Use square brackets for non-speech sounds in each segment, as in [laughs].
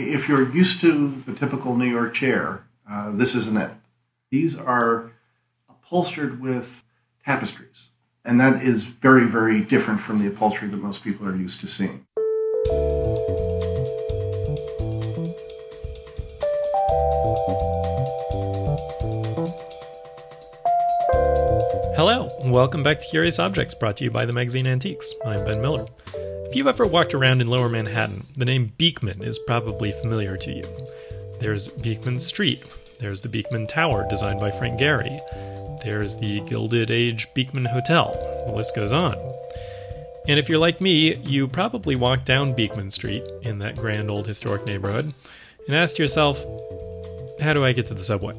If you're used to the typical New York chair, uh, this isn't it. These are upholstered with tapestries, and that is very, very different from the upholstery that most people are used to seeing. Hello, welcome back to Curious Objects, brought to you by the magazine Antiques. I'm Ben Miller. If you've ever walked around in lower Manhattan, the name Beekman is probably familiar to you. There's Beekman Street, there's the Beekman Tower, designed by Frank Gehry, there's the Gilded Age Beekman Hotel, the list goes on. And if you're like me, you probably walked down Beekman Street in that grand old historic neighborhood and asked yourself, how do I get to the subway?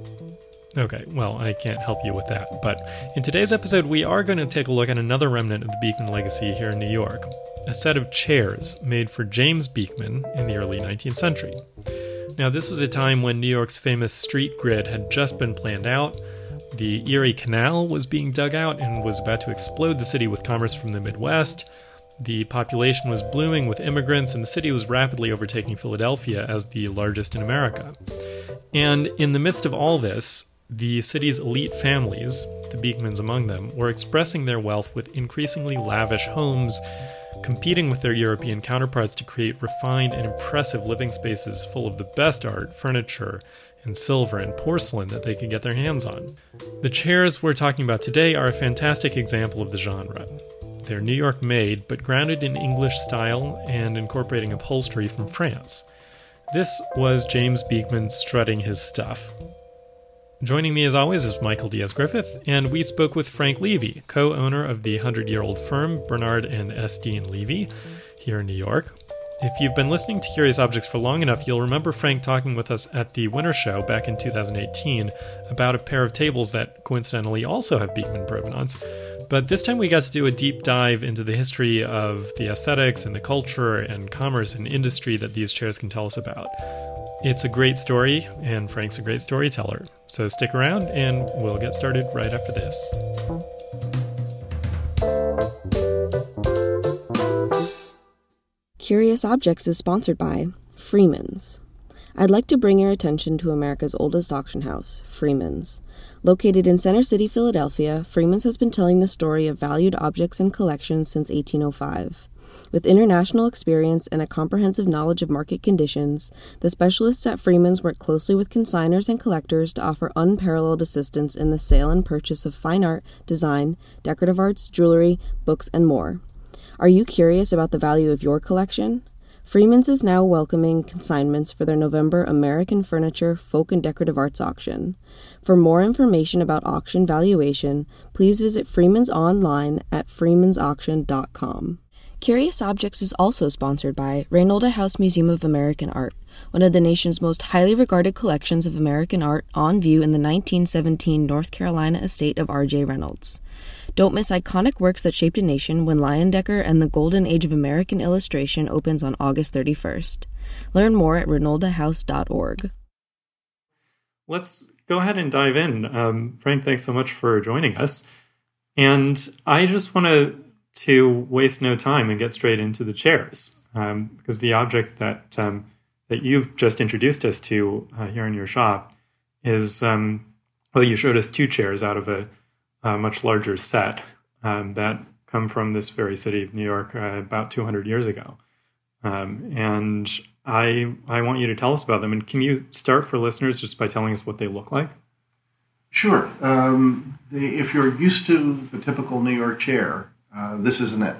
Okay, well, I can't help you with that. But in today's episode, we are going to take a look at another remnant of the Beekman legacy here in New York a set of chairs made for James Beekman in the early 19th century. Now, this was a time when New York's famous street grid had just been planned out. The Erie Canal was being dug out and was about to explode the city with commerce from the Midwest. The population was blooming with immigrants, and the city was rapidly overtaking Philadelphia as the largest in America. And in the midst of all this, the city's elite families, the Beekmans among them, were expressing their wealth with increasingly lavish homes, competing with their European counterparts to create refined and impressive living spaces full of the best art, furniture, and silver and porcelain that they could get their hands on. The chairs we're talking about today are a fantastic example of the genre. They're New York made, but grounded in English style and incorporating upholstery from France. This was James Beekman strutting his stuff. Joining me as always is Michael Diaz Griffith, and we spoke with Frank Levy, co owner of the 100 year old firm Bernard and S. Dean Levy here in New York. If you've been listening to Curious Objects for long enough, you'll remember Frank talking with us at the Winter Show back in 2018 about a pair of tables that coincidentally also have Beekman provenance. But this time we got to do a deep dive into the history of the aesthetics and the culture and commerce and industry that these chairs can tell us about. It's a great story, and Frank's a great storyteller. So stick around, and we'll get started right after this. Curious Objects is sponsored by Freeman's. I'd like to bring your attention to America's oldest auction house, Freeman's. Located in Center City, Philadelphia, Freeman's has been telling the story of valued objects and collections since 1805. With international experience and a comprehensive knowledge of market conditions, the specialists at Freeman's work closely with consigners and collectors to offer unparalleled assistance in the sale and purchase of fine art, design, decorative arts, jewelry, books, and more. Are you curious about the value of your collection? Freeman's is now welcoming consignments for their November American Furniture Folk and Decorative Arts auction. For more information about auction valuation, please visit Freeman's online at freemansauction.com. Curious Objects is also sponsored by Reynolda House Museum of American Art, one of the nation's most highly regarded collections of American art on view in the 1917 North Carolina estate of R.J. Reynolds. Don't miss iconic works that shaped a nation when Leyendecker and the Golden Age of American Illustration opens on August 31st. Learn more at reynoldahouse.org. Let's go ahead and dive in. Um, Frank, thanks so much for joining us. And I just want to to waste no time and get straight into the chairs. Um, because the object that um, that you've just introduced us to uh, here in your shop is um, well you showed us two chairs out of a, a much larger set um, that come from this very city of New York uh, about 200 years ago. Um, and I I want you to tell us about them. And can you start for listeners just by telling us what they look like? Sure. Um, if you're used to the typical New York chair, uh, this isn't it.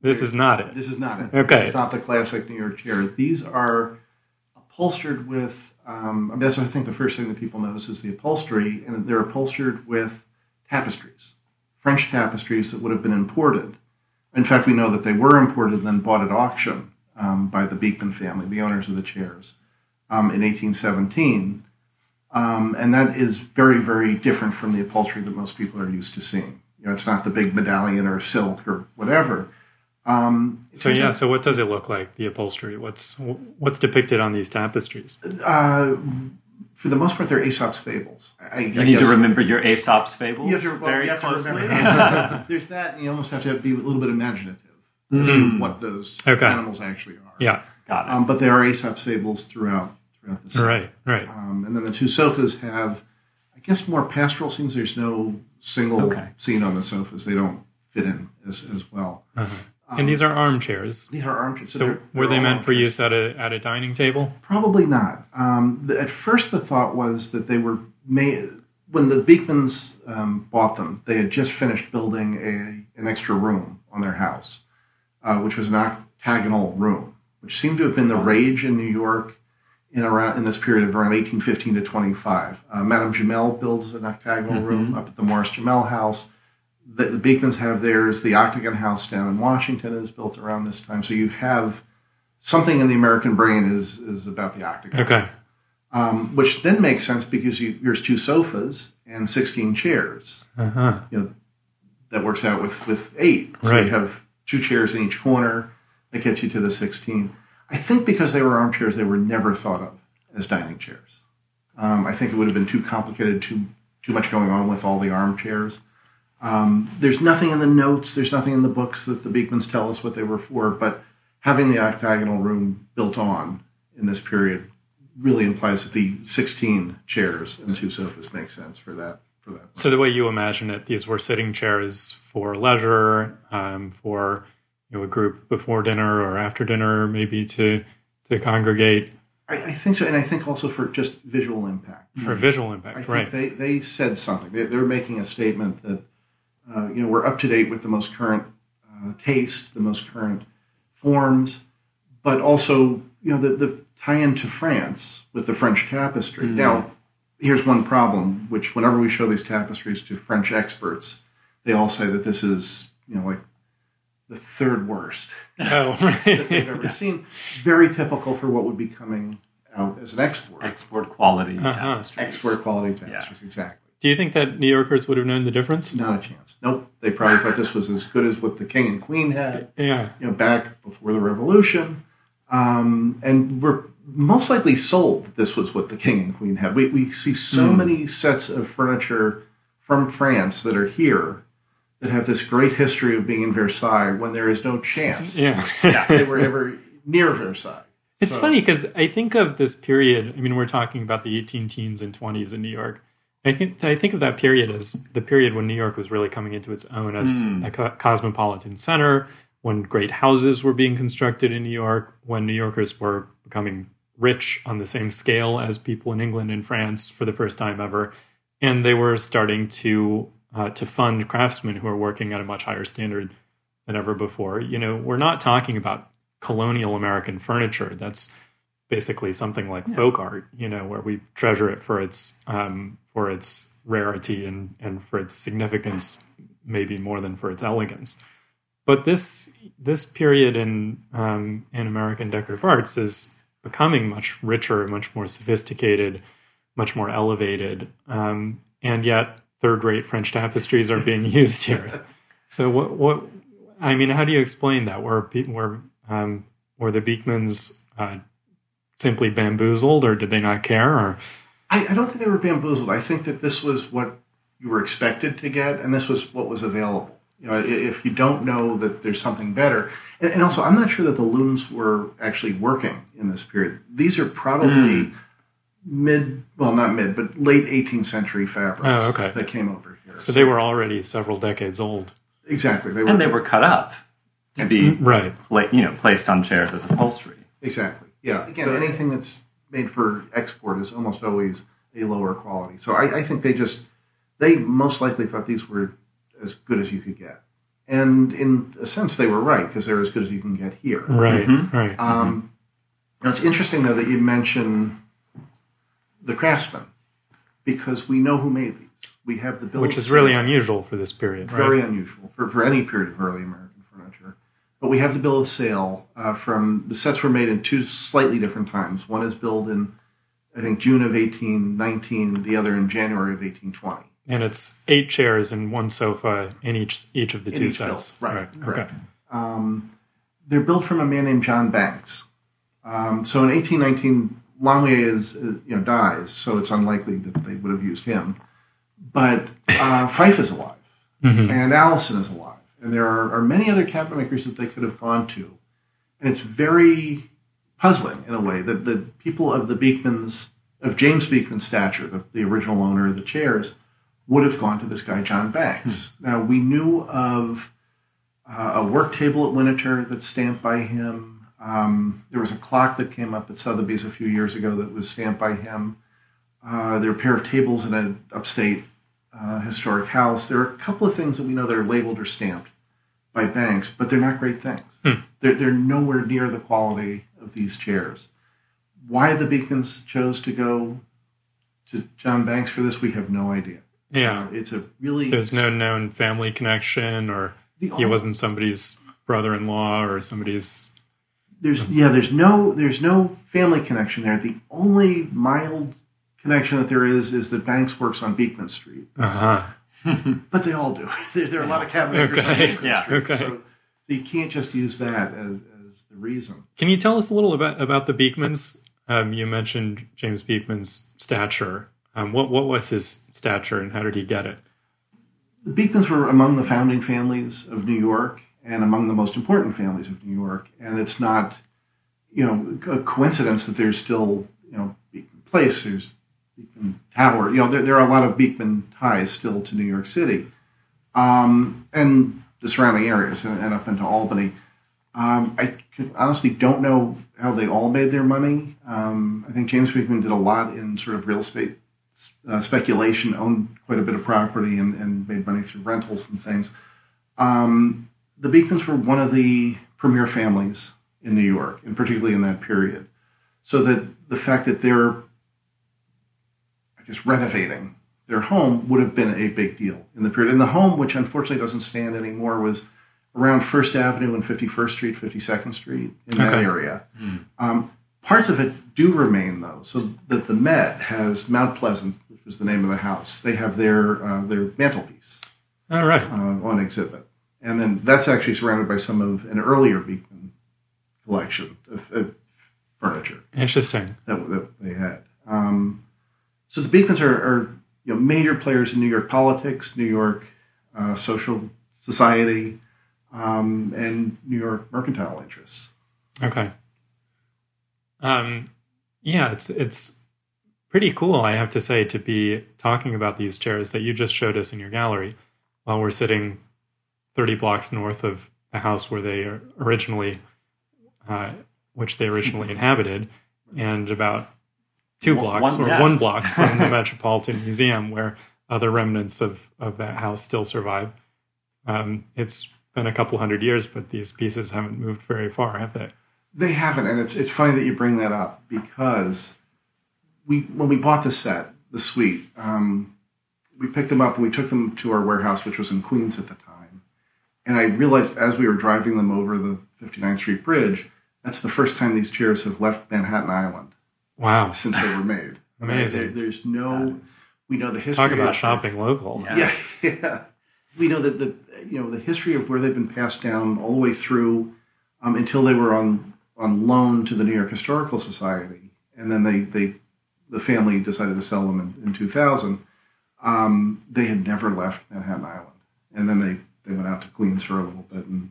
This is not it. This is not it. Okay. It's not the classic New York chair. These are upholstered with, um, I mean, that's I think the first thing that people notice is the upholstery, and they're upholstered with tapestries, French tapestries that would have been imported. In fact, we know that they were imported and then bought at auction um, by the Beekman family, the owners of the chairs, um, in 1817. Um, and that is very, very different from the upholstery that most people are used to seeing. You know, it's not the big medallion or silk or whatever. Um, so yeah, so what does it look like? The upholstery. What's what's depicted on these tapestries? Uh, for the most part, they're Aesop's fables. I, you I need guess. to remember your Aesop's fables you have to, well, very you have closely. [laughs] [laughs] There's that, and you almost have to be a little bit imaginative mm-hmm. as to what those okay. animals actually are. Yeah. Got it. Um, but there are Aesop's fables throughout throughout the set. Right, right. Um, and then the two sofas have, I guess, more pastoral scenes. There's no single Okay. scene on the sofas. They don't fit in as, as well. and these are armchairs. These are armchairs. So they're- were they're they all meant for use at a at a dining table? Probably not. Um, the, at first, the thought was that they were made when the Beekmans um, bought them. They had just finished building a an extra room on their house, uh, which was an octagonal room, which seemed to have been the rage in New York in around in this period of around 1815 to 25. Uh, Madame Jumel builds an octagonal room up at the Morris Jumel House. The, the Beekmans have theirs. The Octagon House down in Washington is built around this time. So you have something in the American brain is is about the octagon Okay. um, which then makes sense because you, there's two sofas and 16 chairs. Uh huh. You know, that works out with, with eight. So Right. you have two chairs in each corner. That gets you to the 16. I think because they were armchairs, they were never thought of as dining chairs. Um, I think it would have been too complicated, too too much going on with all the armchairs. Um, there's nothing in the notes, there's nothing in the books that the Beekmans tell us what they were for, but having the octagonal room built on in this period really implies that the 16 chairs and two sofas make sense for that. For that. So the way you imagine it, these were sitting chairs for leisure, um, for you know a group before dinner or after dinner, maybe to to congregate I, I think so, and I think also for just visual impact. for visual impact, I impact. think Right. they, they said something. They, they're making a statement that uh, you know we're up to date with the most current uh, taste, the most current forms, but also you know the, the tie-in to France with the French tapestry. Now, here's one problem: which whenever we show these tapestries to French experts, they all say that this is you know like the third worst [laughs] oh, that they've ever right. seen. Very typical for what would be coming out as an export. Export quality Uh-huh. tapestries. Export quality tapestries, exactly. Do you think that New Yorkers would have known the difference? Not a chance. Nope. They probably thought this was as good as what the king and queen had, Yeah. you know, back before the revolution. Um, and we're most likely sold that this was what the king and queen had. We, we see so many sets of furniture from France that are here that have this great history of being in Versailles when there is no chance Yeah. they were ever near Versailles. It's So- funny because I think of this period. I mean, we're talking about the 18 teens and 20s in New York. I think I think of that period as the period when New York was really coming into its own as hmm. a co- cosmopolitan center, when great houses were being constructed in New York, when New Yorkers were becoming rich on the same scale as people in England and France for the first time ever, and they were starting to uh, to fund craftsmen who are working at a much higher standard than ever before. You know, we're not talking about colonial American furniture. That's basically something like folk art, you know, where we treasure it for its um, for its rarity and and for its significance, maybe more than for its elegance. But this this period in um, in American decorative arts is becoming much richer, much more sophisticated, much more elevated, um, and yet third-rate French tapestries are being [laughs] used here. [laughs] So what what I mean, how do you explain that? Were were um, were the Beekmans uh, simply bamboozled, or did they not care? Or I, I don't think they were bamboozled. I think that this was what you were expected to get, and this was what was available. You know, if you don't know that there's something better, and, and also I'm not sure that the looms were actually working in this period. These are probably mid, well, not mid, but late 18th century fabrics Oh, okay. that came over here. so they were already several decades old, exactly they were, And they were cut up to be mm-hmm. right? pla- you know placed on chairs as upholstery. Exactly. Yeah. Again, anything that's made for export is almost always a lower quality. So I, I think they just they most likely thought these were as good as you could get, and in a sense they were right because they're as good as you can get here. Right, mm-hmm. right. Um, mm-hmm. now it's interesting though that you mention the craftsmen because we know who made these. We have the bill, Which is really unusual for this period, very right? unusual for, for any period of early American furniture. But we have the bill of sale uh, from the sets were made in two slightly different times. One is billed in, I think, June of 1819, the other in January of 1820. And it's eight chairs and one sofa in each each of the In two each bill, sets, right, Okay. Um, they're built from a man named John Banks. Um, so in 1819, Lannuier is, uh, you know, dies, so it's unlikely that they would have used him. But uh, Phyfe is alive, and Allison is alive, and there are, are many other cabinet makers that they could have gone to, and it's very puzzling in a way that the people of the Beekmans, of James Beekman's stature, the, the original owner of the chairs, would have gone to this guy, John Banks. Now, we knew of uh, a work table at Winter that's stamped by him. Um, there was a clock that came up at Sotheby's a few years ago that was stamped by him. Uh, there are a pair of tables in an upstate uh, historic house. There are a couple of things that we know that are labeled or stamped by Banks, but they're not great things. They're, they're nowhere near the quality of these chairs. Why the Beekmans chose to go to John Banks for this, we have no idea. Yeah. It's a really There's no known family connection, or he wasn't somebody's brother-in-law or somebody's. There's yeah there's no there's no family connection there. The only mild connection that there is is that Banks works on Beekman Street, Uh huh. [laughs] but they all do. [laughs] there, there are a lot of cabinet Okay. Beekman Yeah. Street, Okay. so you can't just use that as, as the reason. Can you tell us a little about about the Beekmans? Um, you mentioned James Beekman's stature. Um, what what was his stature, and how did he get it? The Beekmans were among the founding families of New York and among the most important families of New York. And it's not, you know, a coincidence that there's still, you know, Beekman Place, there's Beekman Tower. You know, there, there are a lot of Beekman ties still to New York City um, and the surrounding areas and, and up into Albany. Um, I honestly don't know how they all made their money. Um, I think James Beekman did a lot in sort of real estate uh, speculation, owned quite a bit of property, and, and made money through rentals and things. Um, the Beekmans were one of the premier families in New York, and particularly in that period. So that the fact that they're, I guess, renovating their home would have been a big deal in the period. And the home, which unfortunately doesn't stand anymore, was around First Avenue and 51st Street, 52nd Street, in that Okay. area. Um, parts of it do remain, though. So that the Met has Mount Pleasant, which was the name of the house. They have their uh, their mantelpiece All right. uh, on exhibit, and then that's actually surrounded by some of an earlier Beekman collection of, of furniture Interesting. that, that they had. Um, so the Beekmans are, are you know major players in New York politics, New York uh, social society, um, and New York mercantile interests. Okay. Um, yeah, it's it's pretty cool, I have to say, to be talking about these chairs that you just showed us in your gallery, while we're sitting thirty blocks north of the house where they originally, uh, which they originally [laughs] inhabited, and about two One- blocks one- or one block [laughs] from the Metropolitan Museum, where other remnants of of that house still survive. Um, it's been a couple hundred years, but these pieces haven't moved very far, have they? They haven't, and it's it's funny that you bring that up because we when we bought the set, the suite, um, we picked them up and we took them to our warehouse, which was in Queens at the time. And I realized as we were driving them over the 59th Street Bridge, that's the first time these chairs have left Manhattan Island Wow. since they were made. [laughs] Amazing. There- there's no, That is- we know the history. Talk about of- shopping local. Yeah. yeah, [laughs] yeah. We know that the you know the history of where they've been passed down all the way through um, until they were on on loan to the New York Historical Society, and then they they the family decided to sell them in, in 2000. Um, they had never left Manhattan Island, and then they they went out to Queens for a little bit, and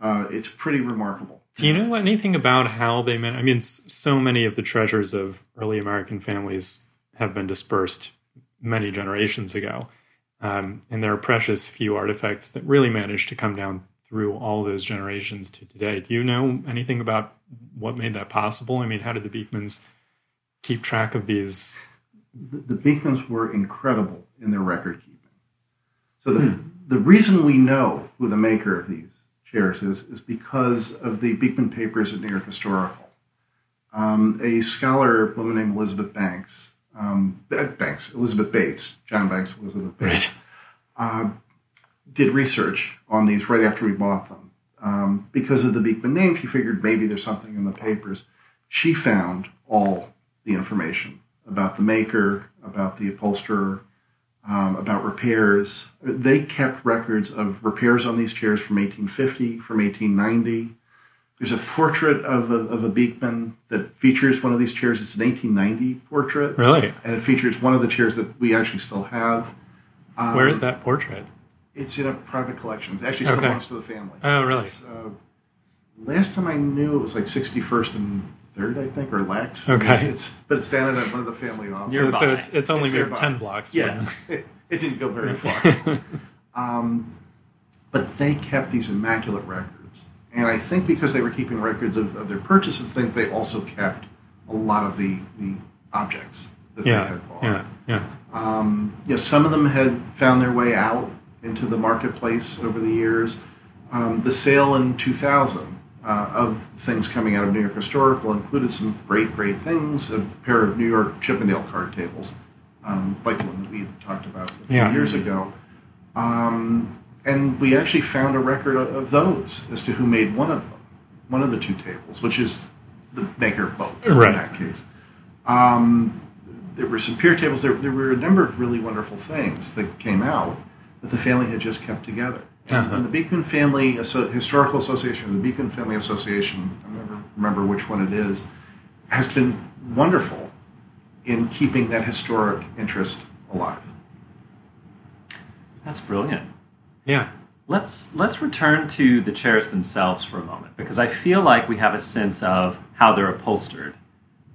uh, it's pretty remarkable. Do you know anything about how they man? I mean, so many of the treasures of early American families have been dispersed many generations ago, um, and there are precious few artifacts that really managed to come down through all those generations to today. Do you know anything about what made that possible? I mean, how did the Beekmans keep track of these? the, the Beekmans were incredible in their record keeping. So the, the reason we know who the maker of these chairs is is because of the Beekman papers at New York Historical. Um, a scholar, a woman named Elizabeth Banks, um, Banks, Elizabeth Bates, John Banks, Elizabeth Bates, uh, did research on these right after we bought them. Um, because of the Beekman name, she figured maybe there's something in the papers. She found all the information about the maker, about the upholsterer, um, about repairs. They kept records of repairs on these chairs from 1850, from 1890. There's a portrait of a, of a Beekman that features one of these chairs. It's an 1890 portrait, Really? and it features one of the chairs that we actually still have. Um, Where is that portrait? It's in a private collection. It actually still Okay. belongs to the family. Oh, really? Uh, last time I knew, it was like 61st and Third, I think, or Lex. Okay. It's, it's- but it's down at one of the family offices. So it's it's only It's maybe ten blocks. Yeah, From, [laughs] it, it didn't go very far. [laughs] um, but they kept these immaculate records, and I think because they were keeping records of, of their purchases, I think they also kept a lot of the, the objects that they had bought. yeah, yeah. Um, you know, some of them had found their way out into the marketplace over the years. Um, the sale in 2000 uh, of things coming out of New York Historical included some great, great things. A pair of New York Chippendale card tables, um, like the one that we had talked about a few Yeah. years ago. Um, and we actually found a record of, those as to who made one of them, one of the two tables, which is the maker of both Right. in that case. Um, there were some pier tables. There, there were a number of really wonderful things that came out that the family had just kept together. And- Uh-huh. And the Beekman Family Asso- Historical Association, or the Beekman Family Association, I never remember which one it is, has been wonderful in keeping that historic interest alive. That's brilliant. Yeah. Let's let's return to the chairs themselves for a moment because I feel like we have a sense of how they're upholstered,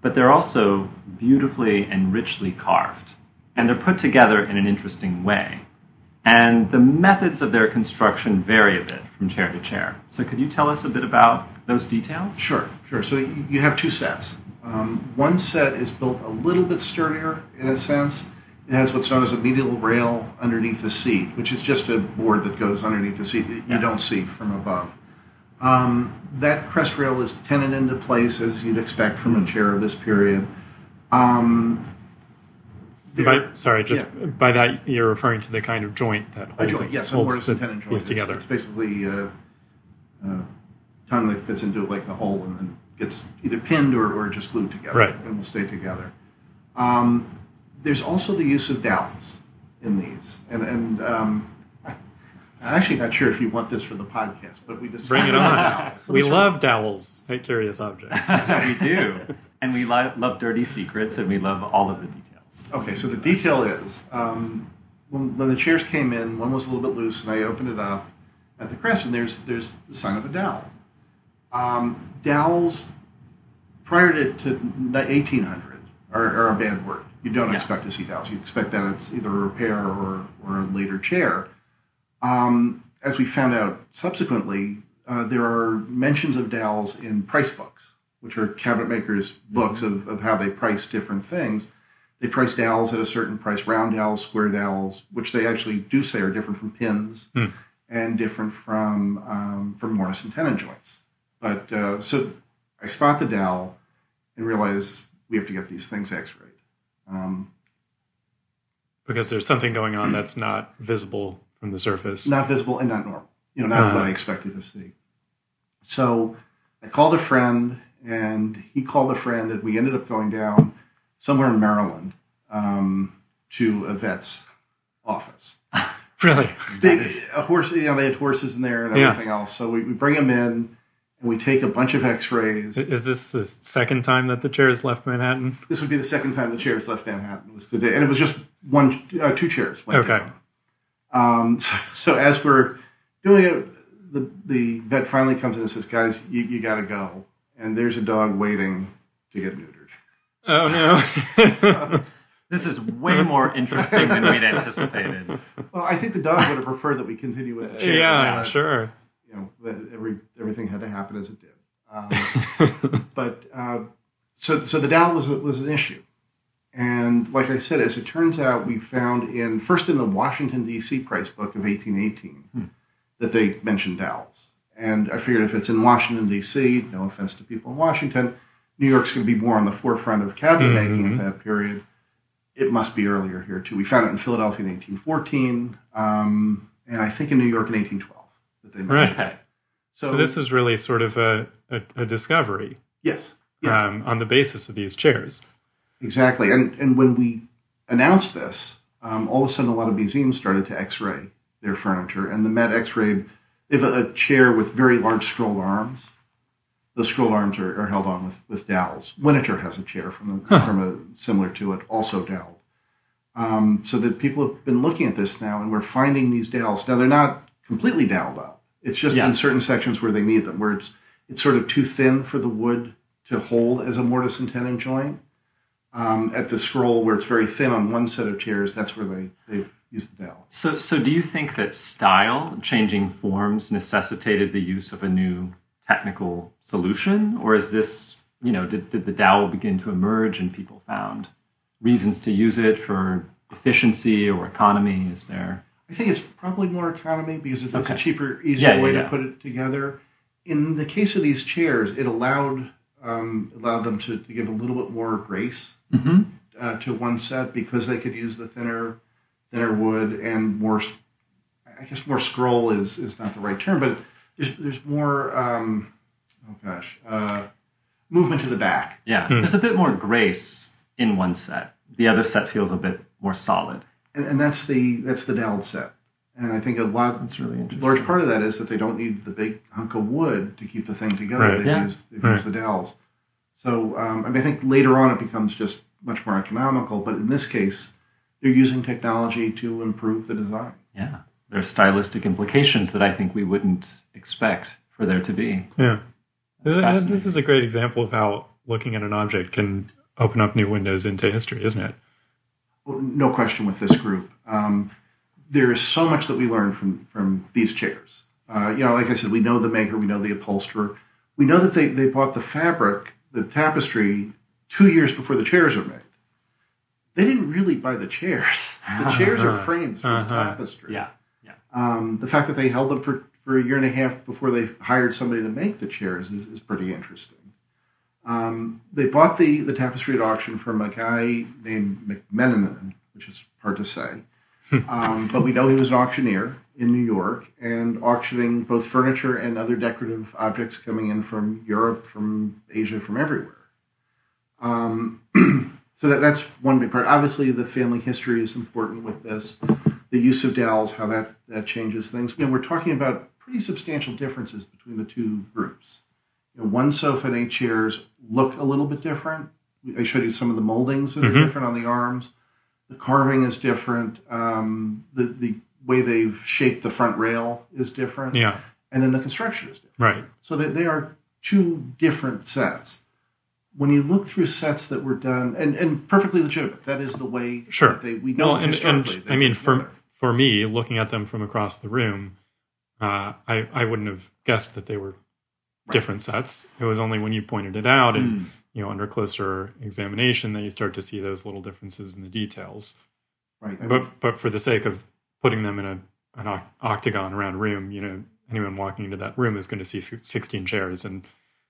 but they're also beautifully and richly carved, and they're put together in an interesting way. And the methods of their construction vary a bit from chair to chair. So could you tell us a bit about those details? Sure, sure. So you you have two sets. Um, one set is built a little bit sturdier in a sense. It has what's known as a medial rail underneath the seat, which is just a board that goes underneath the seat that you Yeah. don't see from above. Um, that crest rail is tenon into place as you'd expect from a chair of this period. Um, By, sorry, just by that you're referring to the kind of joint that holds, joint, it- yes, holds mortise the and tenon joint. piece It's, together. it's basically uh, uh, tongue that fits into like the hole and then gets either pinned or, or just glued together Right. and will stay together. Um, there's also the use of dowels in these. And, and um, I- I'm actually not sure if you want this for the podcast, but we just Bring it [laughs] on. we love dowels at Curious Objects. [laughs] we do, and we li- love dirty secrets, and we love all of the details. Okay, so the detail is um, when, when the chairs came in, one was a little bit loose, and I opened it up at the crest, and there's there's the sign of a dowel. Um, dowels prior to, to 1800 are, are a bad word. You don't Yeah. expect to see dowels. You expect that it's either a repair or, or a later chair. Um, as we found out subsequently, uh, there are mentions of dowels in price books, which are cabinet makers' books of, of how they price different things. They price dowels at a certain price, round dowels, square dowels, which they actually do say are different from pins Hmm. and different from um, from mortise and tenon joints. But uh, so I spot the dowel and realize we have to get these things X-rayed. Um, because there's something going on that's not visible from the surface. not visible and not normal. You know, not what Uh-huh. I expected to see. So I called a friend, and he called a friend, and we ended up going down somewhere in Maryland um, to a vet's office. [laughs] Really? Big a horse, you know, they had horses in there and Yeah. everything else. So we, we bring them in, and we take a bunch of X-rays. Is this the second time that the chairs left Manhattan? This would be the second time the chairs left Manhattan was today, and it was just one, uh, two chairs. Went Okay. down. Um, [laughs] so, so as we're doing it, the the vet finally comes in and says, "Guys, you, you got to go." And there's a dog waiting to get neutered. Oh no! [laughs] This is way more interesting than we'd anticipated. Well, I think the dog would have preferred that we continue with the chairs. yeah, I'm but, sure. You know, that every everything had to happen as it did. Um, [laughs] but uh, so so the dowel was was an issue, and like I said, as it turns out, we found in first in the Washington D.C. price book of 1818 that they mentioned dowels, and I figured if it's in Washington D.C., no offense to people in Washington, New York's going to be more on the forefront of cabinet making at that period. It must be earlier here too. We found it in Philadelphia in 1814, um, and I think in New York in 1812 that they. Right. Okay. So, this was really sort of a, a, a discovery yes, yeah. um, on the basis of these chairs. Exactly. And and when we announced this, um, all of a sudden a lot of museums started to X-ray their furniture, and the Met X-rayed. They have a, a chair with very large scrolled arms. The scroll arms are, are held on with, with dowels. Winter has a chair from a, from a similar to it, also doweled. Um, so that people have been looking at this now, and we're finding these dowels. Now they're not completely doweled up. It's just Yeah. in certain sections where they need them, where it's it's sort of too thin for the wood to hold as a mortise and tenon joint. Um, at the scroll where it's very thin on one set of chairs, that's where they, they've used the dowel. So, so do you think that style, changing forms, necessitated the use of a new technical solution, or is this, you know, did, did the dowel begin to emerge and people found reasons to use it for efficiency or economy? Is there? I think it's probably more economy because it's, it's a cheaper, easier Yeah, way yeah, to yeah. put it together. In the case of these chairs, it allowed um, allowed them to, to give a little bit more grace Mm-hmm. uh, to one set because they could use the thinner thinner wood and more. I guess more scroll is is not the right term, but there's there's more. Um, oh gosh, uh, movement to the back. Yeah, there's a bit more grace in one set. The other set feels a bit more solid. and, and that's the that's the doweled set. And I think a lot, That's really interesting. large part of that is that they don't need the big hunk of wood to keep the thing together. Right. They've Yeah. used they've Right. used the dowels. So um, I mean, I think later on it becomes just much more economical. But in this case, they're using technology to improve the design. Yeah, there are stylistic implications that I think we wouldn't expect for there to be. Yeah. This, is- fascinating. this is a great example of how looking at an object can open up new windows into history, isn't it? Well, No question with this group. Um, there is so much that we learn from from these chairs. Uh, you know, like I said, we know the maker, we know the upholsterer, we know that they, they bought the fabric, the tapestry, two years before the chairs were made. They didn't really buy the chairs. The chairs are frames for the Uh-huh. tapestry. Yeah, yeah. Um, the fact that they held them for, for a year and a half before they hired somebody to make the chairs is, is pretty interesting. Um, they bought the, the tapestry at auction from a guy named McMenamin, which is hard to say. [laughs] Um, but we know he was an auctioneer in New York and auctioning both furniture and other decorative objects coming in from Europe, from Asia, from everywhere. Um, [clears throat] so that, that's one big part. Obviously, the family history is important with this. The use of dowels, how that, that changes things. You know, we're talking about pretty substantial differences between the two groups. You know, one sofa and eight chairs look a little bit different. I showed you some of the moldings that Mhm. are different on the arms. The carving is different. Um, the the way they've shaped the front rail is different, Yeah. and then the construction is different. Right. So they, they are two different sets. When you look through sets that were done, and, and perfectly legitimate, that is the way Sure. that they we know Well, and, and I mean, for. For me, looking at them from across the room, uh, I I wouldn't have guessed that they were different sets. It was only when you pointed it out and Mm. you know under closer examination that you start to see those little differences in the details. right. I But mean, but for the sake of putting them in a an oc- octagon around a room, you know, anyone walking into that room is going to see 16 chairs and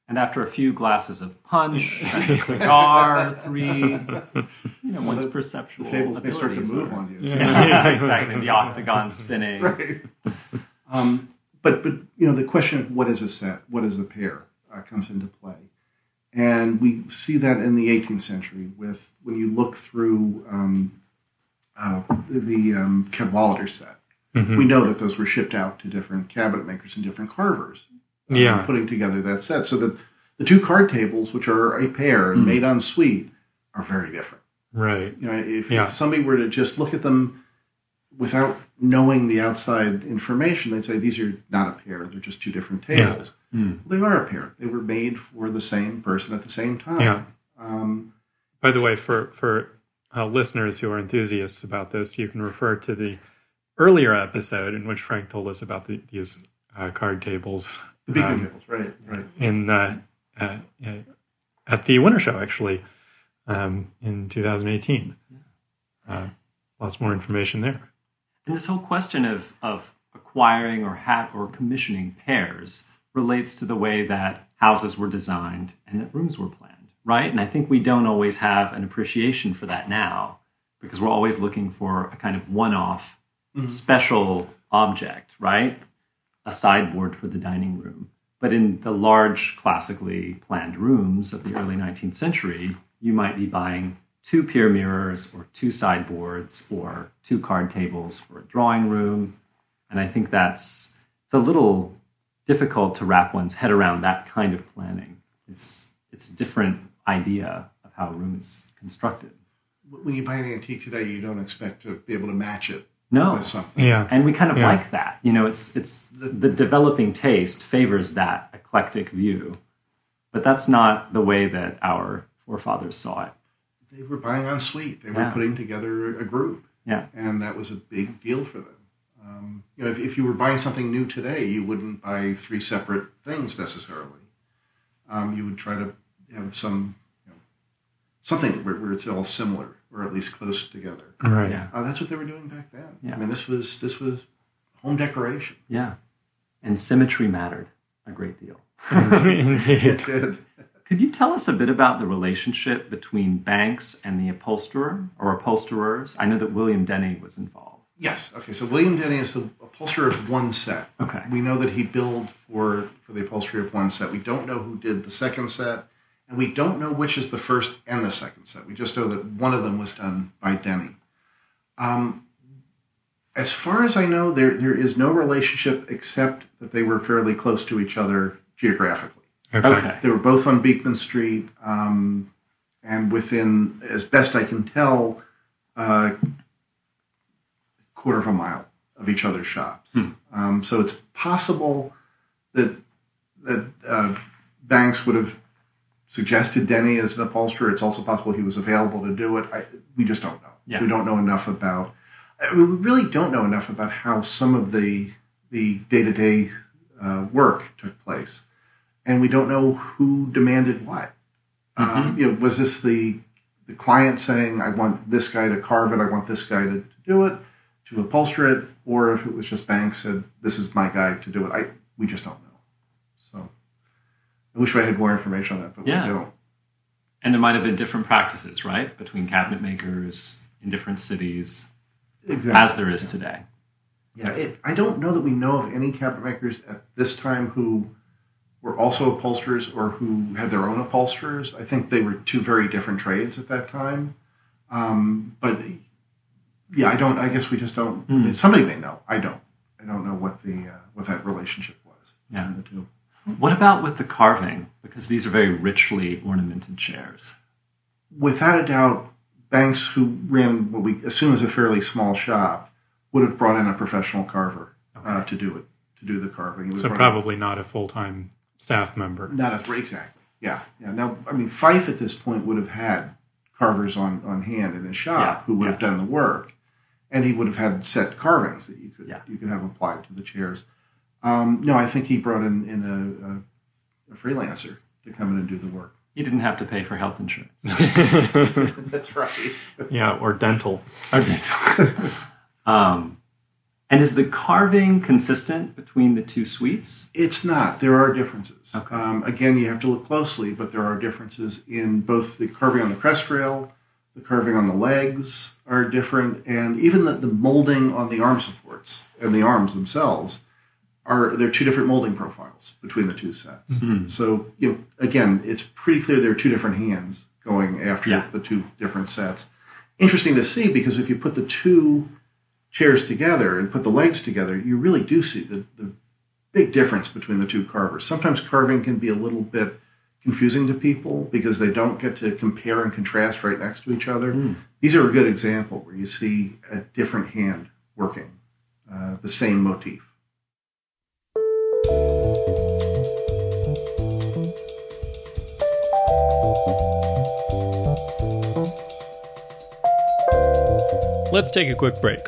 And after a few glasses of punch, and [laughs] a cigar, three, you know, one's the- perceptual. the fables may start to move are- on you. Yeah. Yeah, [laughs] exactly. The octagon spinning. right. Um, but but you know the question of what is a set, what is a pair, uh, comes into play, and we see that in the 18th century with when you look through um, uh, the um, Cadwallader set. Mhm. We know that those were shipped out to different cabinet makers and different carvers, Yeah. putting together that set. So that the two card tables, which are a pair and made on suite, are very different. right. You know, if, Yeah. if somebody were to just look at them without knowing the outside information, they'd say these are not a pair; they're just two different Yeah. tables. Hmm. They are a pair. They were made for the same person at the same time. Yeah. Um, By the way, for for uh, listeners who are enthusiasts about this, you can refer to the earlier episode in which Frank told us about the, these uh, card tables the big um, tables, right? Right. in uh, uh, at the Winter Show, actually, um, in 2018. Uh, lots more information there. And this whole question of, of acquiring or hat or commissioning pairs relates to the way that houses were designed and that rooms were planned, right? And I think we don't always have an appreciation for that now because we're always looking for a kind of one-off special object, right? A sideboard for the dining room. But in the large classically planned rooms of the early 19th century, you might be buying two pier mirrors or two sideboards or two card tables for a drawing room. And I think that's it's a little difficult to wrap one's head around that kind of planning. It's it's a different idea of how a room is constructed. When you buy an antique today, you don't expect to be able to match it No. with something. Yeah. And we kind of Yeah. like that. You know, it's it's the, the developing taste favors that eclectic view. But that's not the way that our forefathers saw it. They were buying on suite. They were putting together a group, Yeah. and that was a big deal for them. Um, you know, if, if you were buying something new today, you wouldn't buy three separate things necessarily. Um, you would try to have some you know, something where, where it's all similar or at least close together. Right. Yeah. Uh, that's what they were doing back then. Yeah. I mean, this was this was home decoration. Yeah. And symmetry mattered a great deal. [laughs] Indeed. It did. Could you tell us a bit about the relationship between Banks and the upholsterer or upholsterers? I know that William Denny was involved. Yes. Okay. So William Denny is the upholsterer of one set. Okay. We know that he billed for for the upholstery of one set. We don't know who did the second set, and we don't know which is the first and the second set. We just know that one of them was done by Denny. Um, as far as I know, there there is no relationship except that they were fairly close to each other geographically. Okay. They were both on Beekman Street, um, and within, as best I can tell, uh, quarter of a mile of each other's shops. Um, so it's possible that that uh, Banks would have suggested Denny as an upholsterer. It's also possible he was available to do it. I, we just don't know. Yeah. We don't know enough about. I mean, we really don't know enough about how some of the the day to day work took place, and we don't know who demanded what. Um, you know, was this the the client saying, "I want this guy to carve it. I want this guy to, to do it, to upholster it," or if it was just Banks said, "This is my guy to do it." I we just don't know. I wish I had more information on that, but Yeah. we don't. And there might have been different practices, right, between cabinet makers in different cities, Exactly. as there is today. Yeah, it, I don't know that we know of any cabinet makers at this time who were also upholsterers or who had their own upholsterers. I think they were two very different trades at that time. Um, but yeah, I don't. I guess we just don't. Mean, somebody may know. I don't. I don't know what the uh, what that relationship was Yeah. between the two. What about with the carving? Because these are very richly ornamented chairs. Without a doubt, Banks, who ran what we assume is a fairly small shop, would have brought in a professional carver uh, to do it, to do the carving. So have brought in- probably not a full time staff member. Not as exactly. Yeah, yeah. Now, I mean, Phyfe at this point would have had carvers on, on hand in his shop Yeah, who would have done the work, and he would have had set carvings that you could Yeah. you could have applied to the chairs. Um, no, I think he brought in, in a, a, a freelancer to come in and do the work. He didn't have to pay for health insurance. [laughs] [laughs] That's right. Yeah, or dental. [laughs] um, and is the carving consistent between the two suites? It's not. There are differences. Okay. Um, again, you have to look closely, but there are differences in both the carving on the crest rail, the carving on the legs are different, and even the, the molding on the arm supports and the arms themselves are there are two different molding profiles between the two sets. So you know, again, it's pretty clear there are two different hands going after Yeah. the two different sets. Interesting to see because if you put the two chairs together and put the legs together, you really do see the, the big difference between the two carvers. Sometimes carving can be a little bit confusing to people because they don't get to compare and contrast right next to each other. These are a good example where you see a different hand working uh, the same motif. Let's take a quick break.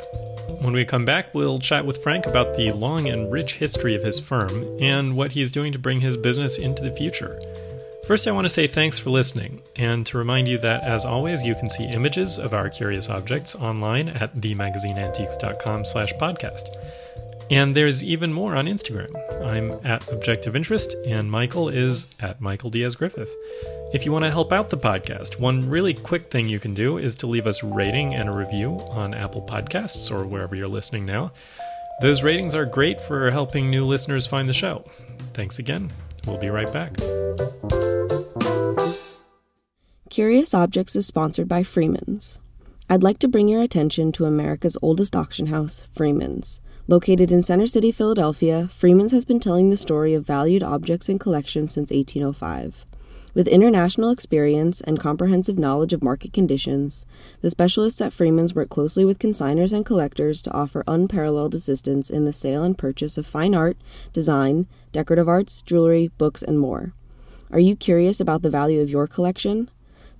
When we come back, we'll chat with Frank about the long and rich history of his firm and what he's doing to bring his business into the future. First, I want to say thanks for listening, and to remind you that, as always, you can see images of our curious objects online at themagazineantiques.com slash podcast. And there's even more on Instagram. I'm at Objective Interest, and Michael is at Michael Diaz Griffith. If you want to help out the podcast, one really quick thing you can do is to leave us rating and a review on Apple Podcasts or wherever you're listening now. Those ratings are great for helping new listeners find the show. Thanks again. We'll be right back. Curious Objects is sponsored by Freeman's. I'd like to bring your attention to America's oldest auction house, Freeman's. Located in Center City, Philadelphia, Freeman's has been telling the story of valued objects and collections since 1805. With international experience and comprehensive knowledge of market conditions, the specialists at Freeman's work closely with consigners and collectors to offer unparalleled assistance in the sale and purchase of fine art, design, decorative arts, jewelry, books, and more. Are you curious about the value of your collection?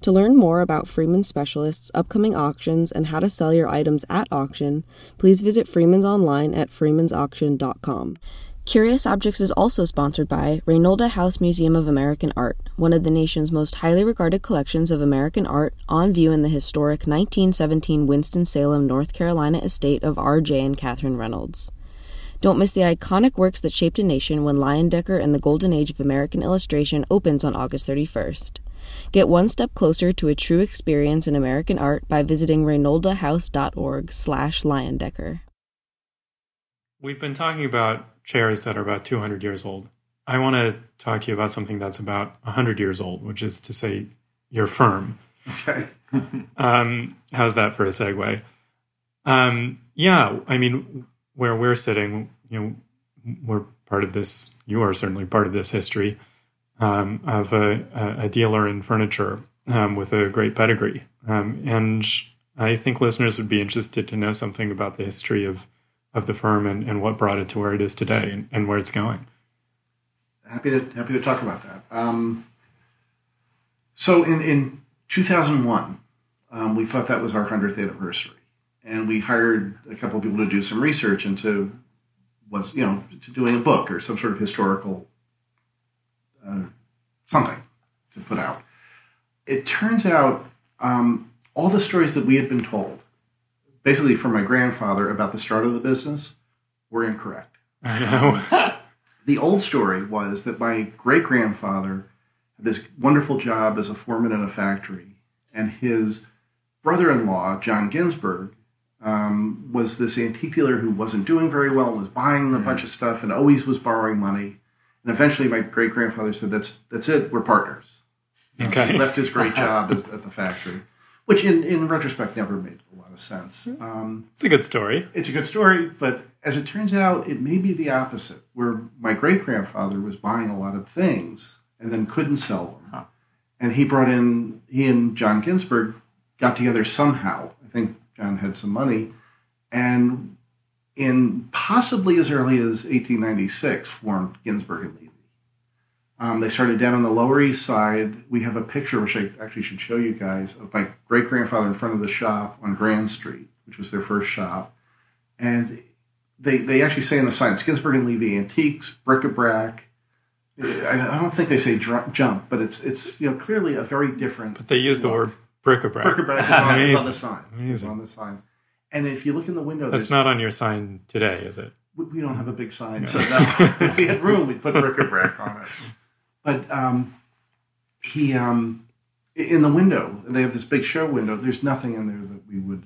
To learn more about Freeman Specialists, upcoming auctions, and how to sell your items at auction, please visit Freeman's online at freemansauction.com. Curious Objects is also sponsored by Reynolda House Museum of American Art, one of the nation's most highly regarded collections of American art on view in the historic 1917 Winston-Salem, North Carolina estate of R.J. and Katharine Reynolds. Don't miss the iconic works that shaped a nation when Leyendecker and the Golden Age of American Illustration opens on August 31st. Get one step closer to a true experience in American art by visiting reynoldahouse.org slash Leyendecker. We've been talking about chairs that are about 200 years old. I want to talk to you about something that's about 100 years old, which is to say your firm. Okay. [laughs] Um, how's that for a segue? Um, yeah, I mean, where we're sitting, you know, we're part of this, you are certainly part of this history um, of a, a, dealer in furniture um, with a great pedigree. Um, and I think listeners would be interested to know something about the history of, of the firm and, and what brought it to where it is today and, and where it's going. Happy to, happy to talk about that. Um, so in, in 2001, um, we thought that was our 100th anniversary. And we hired a couple of people to do some research into was you know to doing a book or some sort of historical uh, something to put out. It turns out um, all the stories that we had been told, basically from my grandfather about the start of the business, were incorrect. [laughs] The old story was that my great grandfather had this wonderful job as a foreman in a factory, and his brother in law, John Ginsburg, um, was this antique dealer who wasn't doing very well, was buying a mm. bunch of stuff, and always was borrowing money. And eventually, my great grandfather said, "That's that's it. We're partners." Okay. He left his great job as, at the factory, which, in, in retrospect, never made a lot of sense. Um, it's a good story. It's a good story, but as it turns out, it may be the opposite. Where my great grandfather was buying a lot of things and then couldn't sell them, huh. and he brought in he and John Ginsburg got together somehow. I think John had some money, and in possibly as early as 1896 formed Ginsburg and Levy. Um, they started down on the Lower East Side. We have a picture, which I actually should show you guys, of my great grandfather in front of the shop on Grand Street, which was their first shop. And they, they actually say in the sign, Ginsburg and Levy Antiques, bric-a-brac. I, I don't think they say dr- junk, but it's it's you know clearly a very different. But they use the word bric-a-brac. Bric-a-brac is on, is on the sign. Amazing. on the sign. And if you look in the window, that's not on your sign today, is it? We don't have a big sign, so no. if [laughs] we had room, we'd put bric-a-brac on it. [laughs] But um, he, um, in the window, they have this big show window. There's nothing in there that we would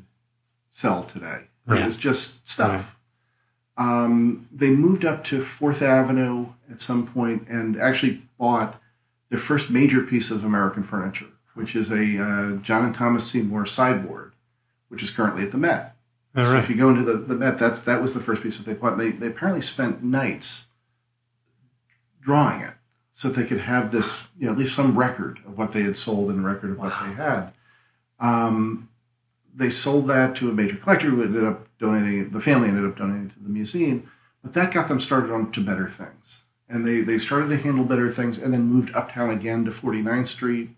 sell today. Right. It was just stuff. Right. Um, they moved up to Fourth Avenue at some point and actually bought their first major piece of American furniture, which is a uh, John and Thomas Seymour sideboard, which is currently at the Met. All so right. if you go into the, the Met, that's that was the first piece that they bought. They they apparently spent nights drawing it so that they could have this, you know, at least some record of what they had sold and a record of wow. what they had. Um, they sold that to a major collector who ended up donating. The family ended up donating to the museum, but that got them started on to better things. And they they started to handle better things, and then moved uptown again to 49th Street,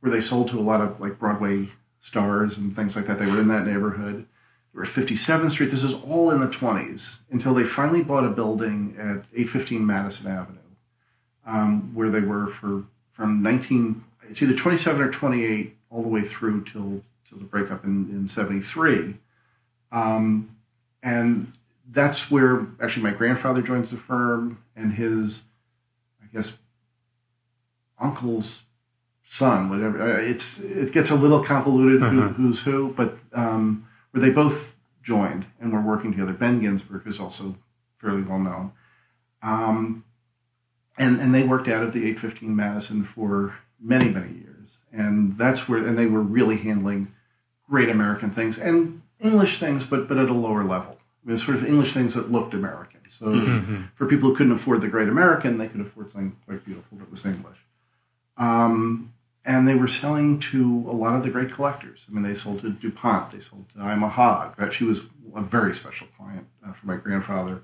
where they sold to a lot of like Broadway stars and things like that. They were in that neighborhood. Were 57th Street. This is all in the 20s until they finally bought a building at 815 Madison Avenue, um, where they were for from 19, it's either 27 or 28, all the way through till, till the breakup in, in 73. Um, and that's where actually my grandfather joins the firm and his, I guess, uncle's son, whatever. Uh, it's it gets a little convoluted uh-huh. who, who's who, but um, where they both joined and were working together. Ben Ginsburg is also fairly well known, um, and and they worked out of the 815 Madison for many many years, and that's where and they were really handling great American things and English things, but but at a lower level. I mean, sort of English things that looked American. So mm-hmm. for people who couldn't afford the great American, they could afford something quite beautiful that was English. Um, and they were selling to a lot of the great collectors. I mean, they sold to DuPont, they sold to Ima Hogg. That she was a very special client uh, for my grandfather.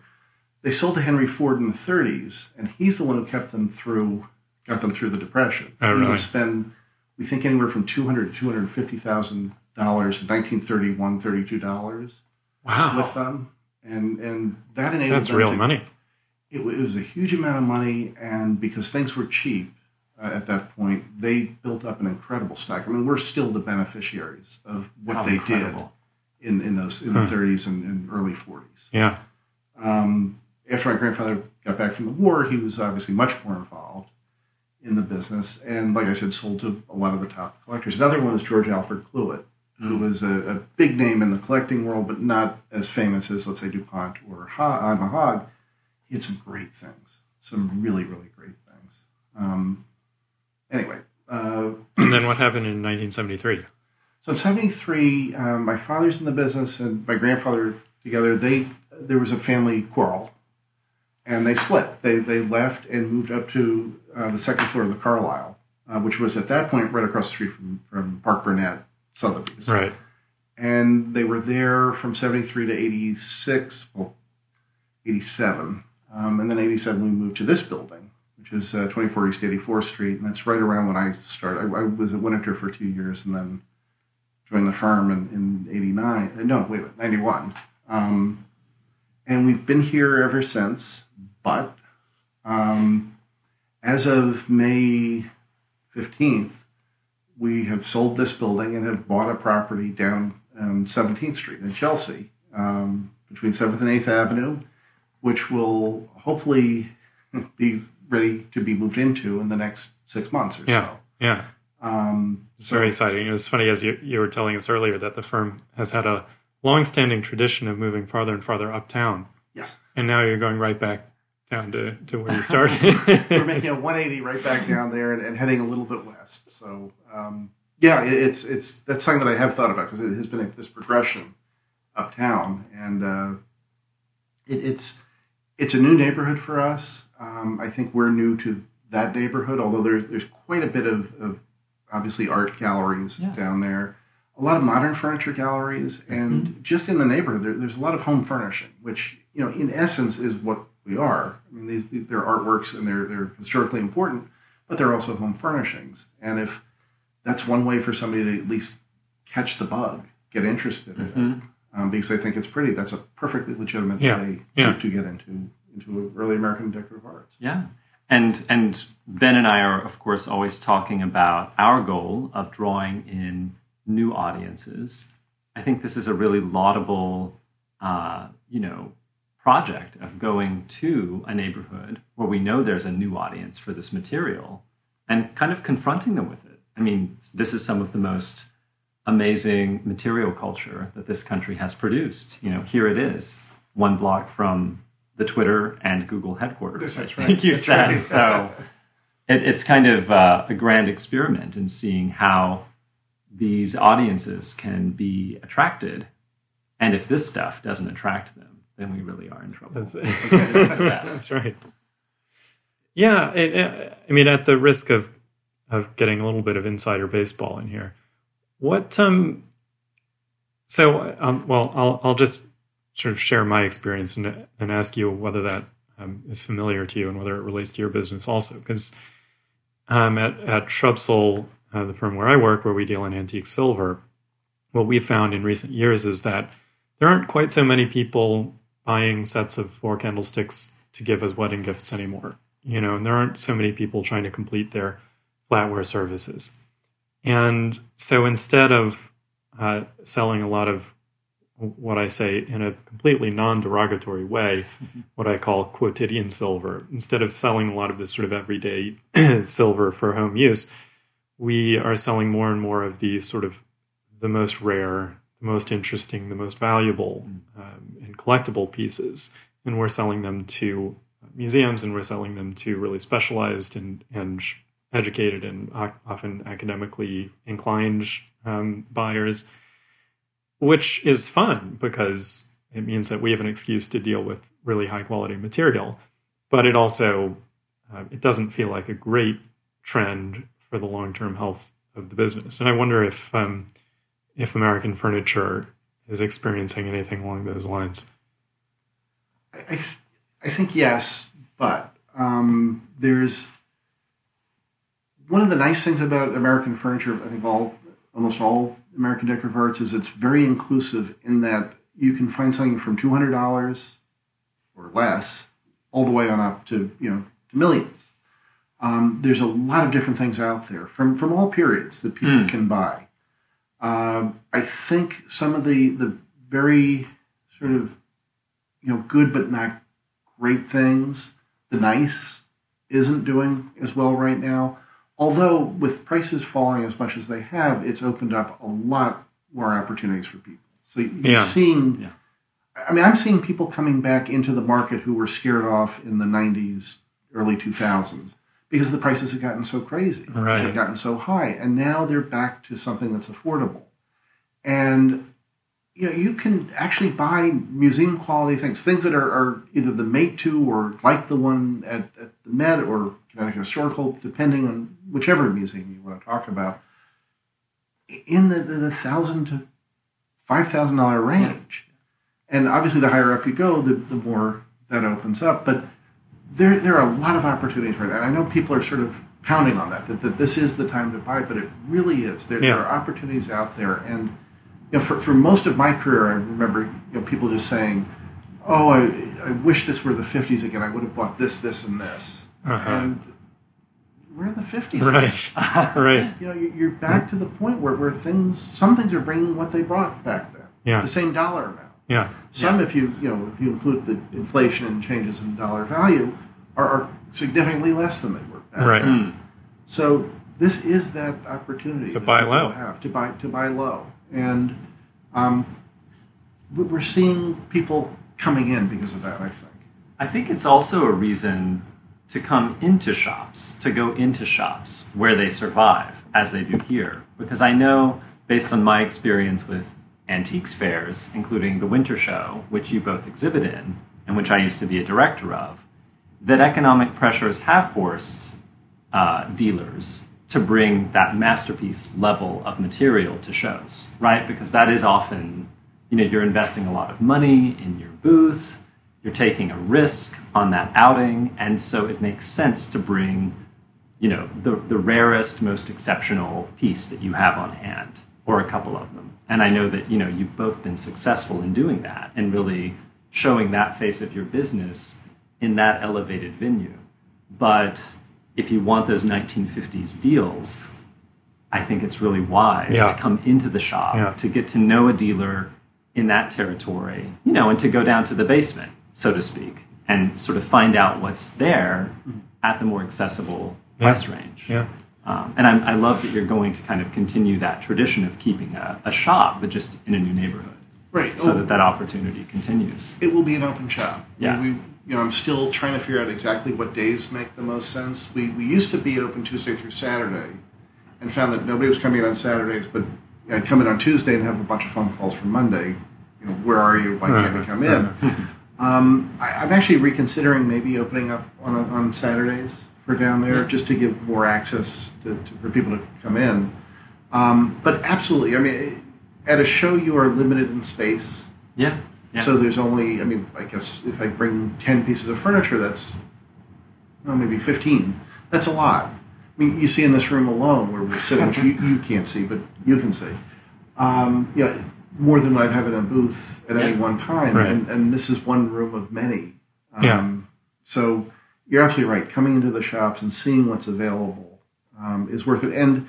They sold to Henry Ford in the 30s, and he's the one who kept them through got them through the depression. Oh, we really? would spend, we think anywhere from two hundred to two hundred fifty thousand dollars in 1931, 32 dollars Wow. with them, and and that enabled That's real to- money. It, it was a huge amount of money, and because things were cheap uh, at that point, they built up an incredible stack. I mean, we're still the beneficiaries of what How they incredible. did in in those in the 30s and, and early 40s. Yeah. Um, after my grandfather got back from the war, he was obviously much more involved in the business, and like I said, sold to a lot of the top collectors. Another one was George Alfred Cluett, who was a, a big name in the collecting world, but not as famous as, let's say, DuPont or ha- Mahog. He had some great things, some really, really great things. Um, anyway, uh, And then what happened in 1973? so in '73, um, my father's in the business and my grandfather together. They there was a family quarrel, and they split. They they left and moved up to uh, the second floor of the Carlyle, uh, which was at that point right across the street from from Parke-Bernet Sotheby's. Right. And they were there from '73 to '86, well, '87, um, and then '87 we moved to this building, which is uh, 24 East 84th Street, and that's right around when I started. I, I was at Winterthur for two years, and then joined the firm in, in 89 uh, no wait a 91 um, and we've been here ever since but um, as of may 15th we have sold this building and have bought a property down um, 17th street in chelsea um, between 7th and 8th avenue which will hopefully [laughs] be ready to be moved into in the next six months or Yeah. so Yeah. um, It's very exciting. It was funny as you, you were telling us earlier that the firm has had a long-standing tradition of moving farther and farther uptown, yes and now you're going right back down to, to where you [laughs] started. we're making a 180 right back down there and, and heading a little bit west. So um, yeah, it, it's it's that's something that I have thought about because it has been a, this progression uptown, and uh, it, it's it's a new neighborhood for us. Um, I think we're new to that neighborhood, although there's there's quite a bit of, of obviously art galleries Yeah. down there. A lot of modern furniture galleries, and just in the neighborhood, there, there's a lot of home furnishing, which you know, in essence, is what we are. I mean, these they're artworks and they're they're historically important, but they're also home furnishings. And if that's one way for somebody to at least catch the bug, get interested in it, um, because they think it's pretty, that's a perfectly legitimate Yeah, way yeah. To, to get into into early American decorative arts. Yeah. And and Ben and I are of course always talking about our goal of drawing in new audiences. I think this is a really laudable, uh, you know, project of going to a neighborhood where we know there's a new audience for this material and kind of confronting them with it. I mean, this is some of the most amazing material culture that this country has produced. You know, here it is, one block from the Twitter and Google headquarters. That's right. think you That's said right. so. It, it's kind of uh, a grand experiment in seeing how these audiences can be attracted, and if this stuff doesn't attract them, then we really are in trouble. That's, it's [laughs] that's right. Yeah, it, uh, I mean, at the risk of of getting a little bit of insider baseball in here, what um, so um, well, I'll I'll just sort of share my experience and and ask you whether that um, is familiar to you and whether it relates to your business also, because um, at at Shrubsole, uh, the firm where I work, where we deal in antique silver, what we've found in recent years is that there aren't quite so many people buying sets of four candlesticks to give as wedding gifts anymore. You know, and there aren't so many people trying to complete their flatware services. And so instead of uh, selling a lot of what I say in a completely non derogatory way, [laughs] what I call quotidian silver, instead of selling a lot of this sort of everyday [clears throat] silver for home use, we are selling more and more of these sort of the most rare, the most interesting, the most valuable um, and collectible pieces. And we're selling them to museums and we're selling them to really specialized and, and educated and often academically inclined um, buyers, which is fun because it means that we have an excuse to deal with really high quality material. But it also uh, it doesn't feel like a great trend for the long term health of the business. And I wonder if um, if American furniture is experiencing anything along those lines. I, th- I think yes, but um, there's one of the nice things about American furniture, I think all almost all American decorative arts is it's very inclusive in that you can find something from two hundred dollars or less all the way on up to you know to millions. Um, there's a lot of different things out there from from all periods that people Mm. can buy. Um, I think some of the the very sort of you know good but not great things, the nice isn't doing as well right now. Although with prices falling as much as they have, it's opened up a lot more opportunities for people. So you're Yeah. seeing. Yeah. I mean, I'm seeing people coming back into the market who were scared off in the '90s, early 2000s, because the prices had gotten so crazy, Right. had gotten so high, and now they're back to something that's affordable. And you know, you can actually buy museum quality things, things that are, are either the made to or like the one at, at the Met or Connecticut Historical, depending on whichever museum you want to talk about, in the, the, the thousand to five thousand dollar range. And obviously, the higher up you go, the, the more that opens up. But there, there are a lot of opportunities right now. And I know people are sort of pounding on that, that, that this is the time to buy, but it really is. There, Yeah. there are opportunities out there. And you know, for, for most of my career, I remember you know, people just saying, oh, I, I wish this were the 50s again. I would have bought this, this, and this. Uh-huh. And we're in the 50s. Right. [laughs] right. You know, you- you're back to the point where, where things, some things are bringing what they brought back then. Yeah. The same dollar amount. Yeah. Some, if you you know if you include the inflation and changes in dollar value, are, are significantly less than they were back Right. then. Mm. So this is that opportunity To that buy low. have to buy to buy low, and um, we- we're seeing people coming in because of that. I think. I think it's also a reason to come into shops, to go into shops where they survive, as they do here. Because I know, based on my experience with antiques fairs, including the Winter Show, which you both exhibit in, and which I used to be a director of, that economic pressures have forced uh, dealers to bring that masterpiece level of material to shows, right? Because that is often, you know, you're investing a lot of money in your booth, you're taking a risk on that outing, and so it makes sense to bring, you know, the, the rarest, most exceptional piece that you have on hand, or a couple of them. And I know that, you know, you've both been successful in doing that and really showing that face of your business in that elevated venue. But if you want those 1950s deals, I think it's really wise Yeah. to come into the shop Yeah. to get to know a dealer in that territory, you know, and to go down to the basement, so to speak, and sort of find out what's there at the more accessible price range. Yeah. Um, and I'm, I love that you're going to kind of continue that tradition of keeping a, a shop, but just in a new neighborhood, Right. so Oh, that that opportunity continues. it will be an open shop. Yeah. We, you know, I'm still trying to figure out exactly what days make the most sense. We, we used to be open Tuesday through Saturday, and found that nobody was coming in on Saturdays, but I'd come in on Tuesday and have a bunch of phone calls from Monday. You know, where are you? Why can't you come in? [laughs] Um, I, I'm actually reconsidering maybe opening up on, on Saturdays for down there, just to give more access to, to, for people to come in. Um, but absolutely, I mean, at a show you are limited in space. Yeah. Yeah. So there's only, I mean, I guess if I bring 10 pieces of furniture, that's well, maybe 15. That's a lot. I mean, you see in this room alone where we're sitting, which you, you can't see, but you can see. Um, you know, more than I'd have in a booth at any one time. Right. And, and this is one room of many. Um, Yeah. So you're absolutely right. Coming into the shops and seeing what's available um, is worth it. And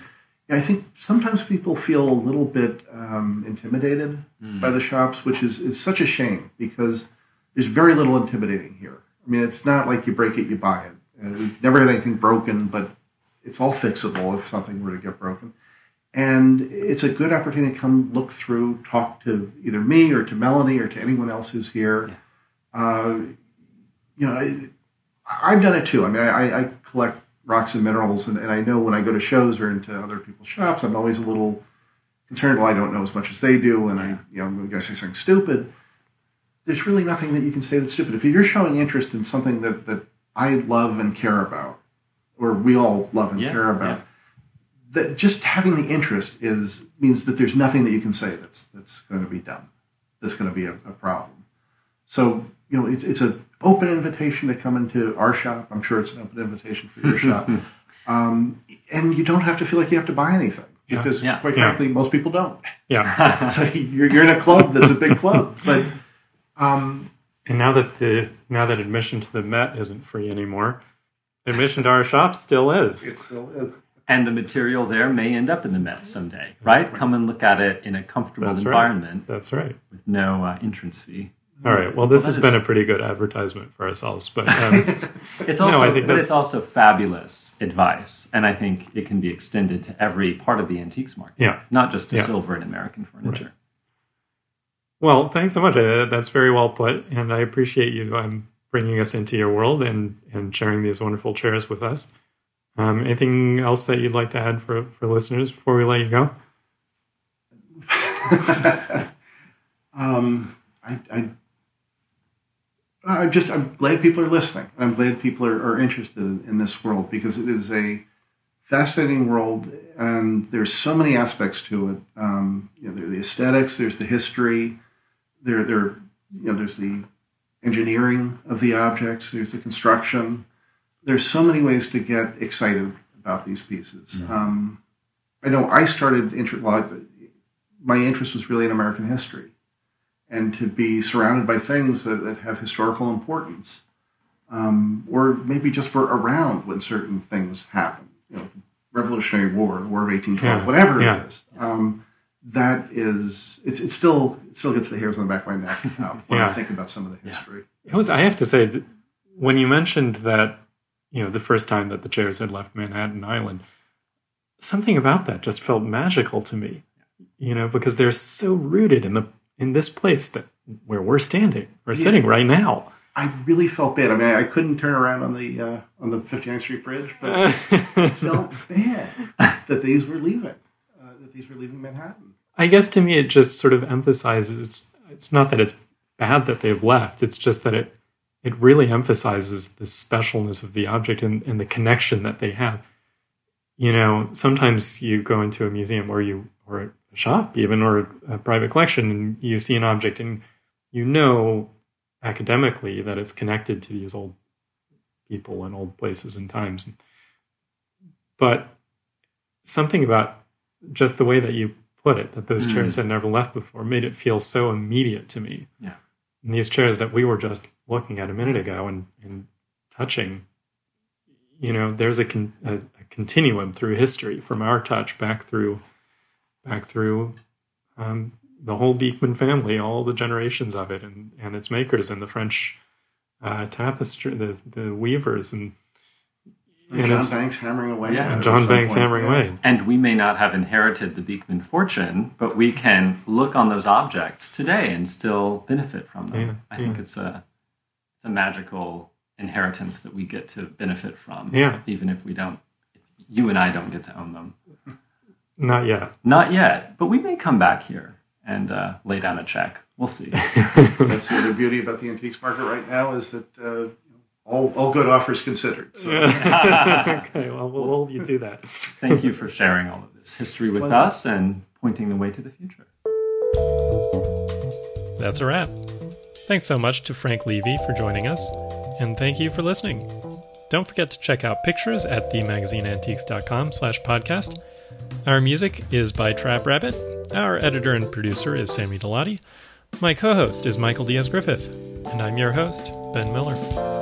know, I think sometimes people feel a little bit um, intimidated by the shops, which is, is such a shame because there's very little intimidating here. I mean, it's not like you break it, you buy it. And we've never had anything broken, but it's all fixable if something were to get broken. And it's a good opportunity to come look through, talk to either me or to Melanie or to anyone else who's here. Uh, you know, I, I've done it too. I mean, I, I collect rocks and minerals, and, and I know when I go to shows or into other people's shops, I'm always a little concerned. Well, I don't know as much as they do, and I, you know, I'm going to say something stupid. There's really nothing that you can say that's stupid. If you're showing interest in something that, that I love and care about, or we all love and Yeah, care about, yeah. that just having the interest is means that there's nothing that you can say that's that's going to be dumb, that's going to be a, a problem. So you know, it's it's an open invitation to come into our shop. I'm sure it's an open invitation for your shop. [laughs] um, and you don't have to feel like you have to buy anything because, Yeah. quite Yeah. frankly, most people don't. Yeah. [laughs] [laughs] So you're, you're in a club that's a big club, but um, And now that the now that admission to the Met isn't free anymore, admission to our shop still it is. still is. And the material there may end up in the Met someday, right? Come and look at it in a comfortable That's right. environment That's right. with no uh, entrance fee. All right. Well, this Well, has that been a pretty good advertisement for ourselves, but um, It's [laughs] No, also, I think but that's- it's also fabulous advice, and I think it can be extended to every part of the antiques market, yeah. not just to Yeah. silver and American furniture. Well, thanks so much. Uh, that's very well put, and I appreciate you um, bringing us into your world and and sharing these wonderful chairs with us. Um, anything else that you'd like to add for for listeners before we let you go? [laughs] Um, I, I, I'm just I'm glad people are listening. I'm glad people are, are interested in, this world because it is a fascinating world, and there's so many aspects to it. Um, you know, there's the aesthetics, there's the history, there there you know there's the engineering of the objects, there's the construction. There's so many ways to get excited about these pieces. Um, I know I started inter- well, I- my interest was really in American history and to be surrounded by things that, that have historical importance, um, or maybe just were around when certain things happened. You know, the Revolutionary War, the War of 1812, Yeah, whatever yeah. it is. Um, that is, it's, it's still it still gets the hairs on the back of my neck uh, when I [laughs] think about some of the history. It was. I have to say, that when you mentioned that, you know, the first time that the chairs had left Manhattan Island, something about that just felt magical to me. You know, because they're so rooted in the in this place that where we're standing, we're sitting right now. I really felt bad. I mean, I, I couldn't turn around on the uh, on the 59th Street Bridge, but I [laughs] felt bad that these were leaving, uh, that these were leaving Manhattan. I guess to me, it just sort of emphasizes. It's not that it's bad that they've left. It's just that it it really emphasizes the specialness of the object and, and the connection that they have. You know, sometimes you go into a museum or you or shop even or a private collection and you see an object and you know academically that it's connected to these old people and old places and times. But something about just the way that you put it, that those Mm. chairs had never left before, made it feel so immediate to me. Yeah. And these chairs that we were just looking at a minute ago and, and touching, you know, there's a, con- a, a continuum through history from our touch back through back through um, the whole Beekman family, all the generations of it, and, and its makers, and the French uh, tapestry, the the weavers, and And And John it's- Banks hammering away. Yeah. and John some Banks point. hammering Yeah. away. And we may not have inherited the Beekman fortune, but we can look on those objects today and still benefit from them. Yeah, I think it's a it's a magical inheritance that we get to benefit from, Yeah. even if we don't. You and I don't get to own them, Not yet. not yet. But we may come back here and uh, lay down a check. We'll see. [laughs] That's the other beauty about the antiques market right now is that uh, all, all good offers considered. So [laughs] okay, well, we'll hold you to that. Thank you for sharing all of this history with Pleasure. us and pointing the way to the future. That's a wrap. Thanks so much to Frank Levy for joining us, and thank you for listening. Don't forget to check out pictures at themagazineantiques.com slash podcast. Our music is by Trap Rabbit. Our editor and producer is Sammy Delati. My co-host is Michael Diaz Griffith, and I'm your host, Ben Miller.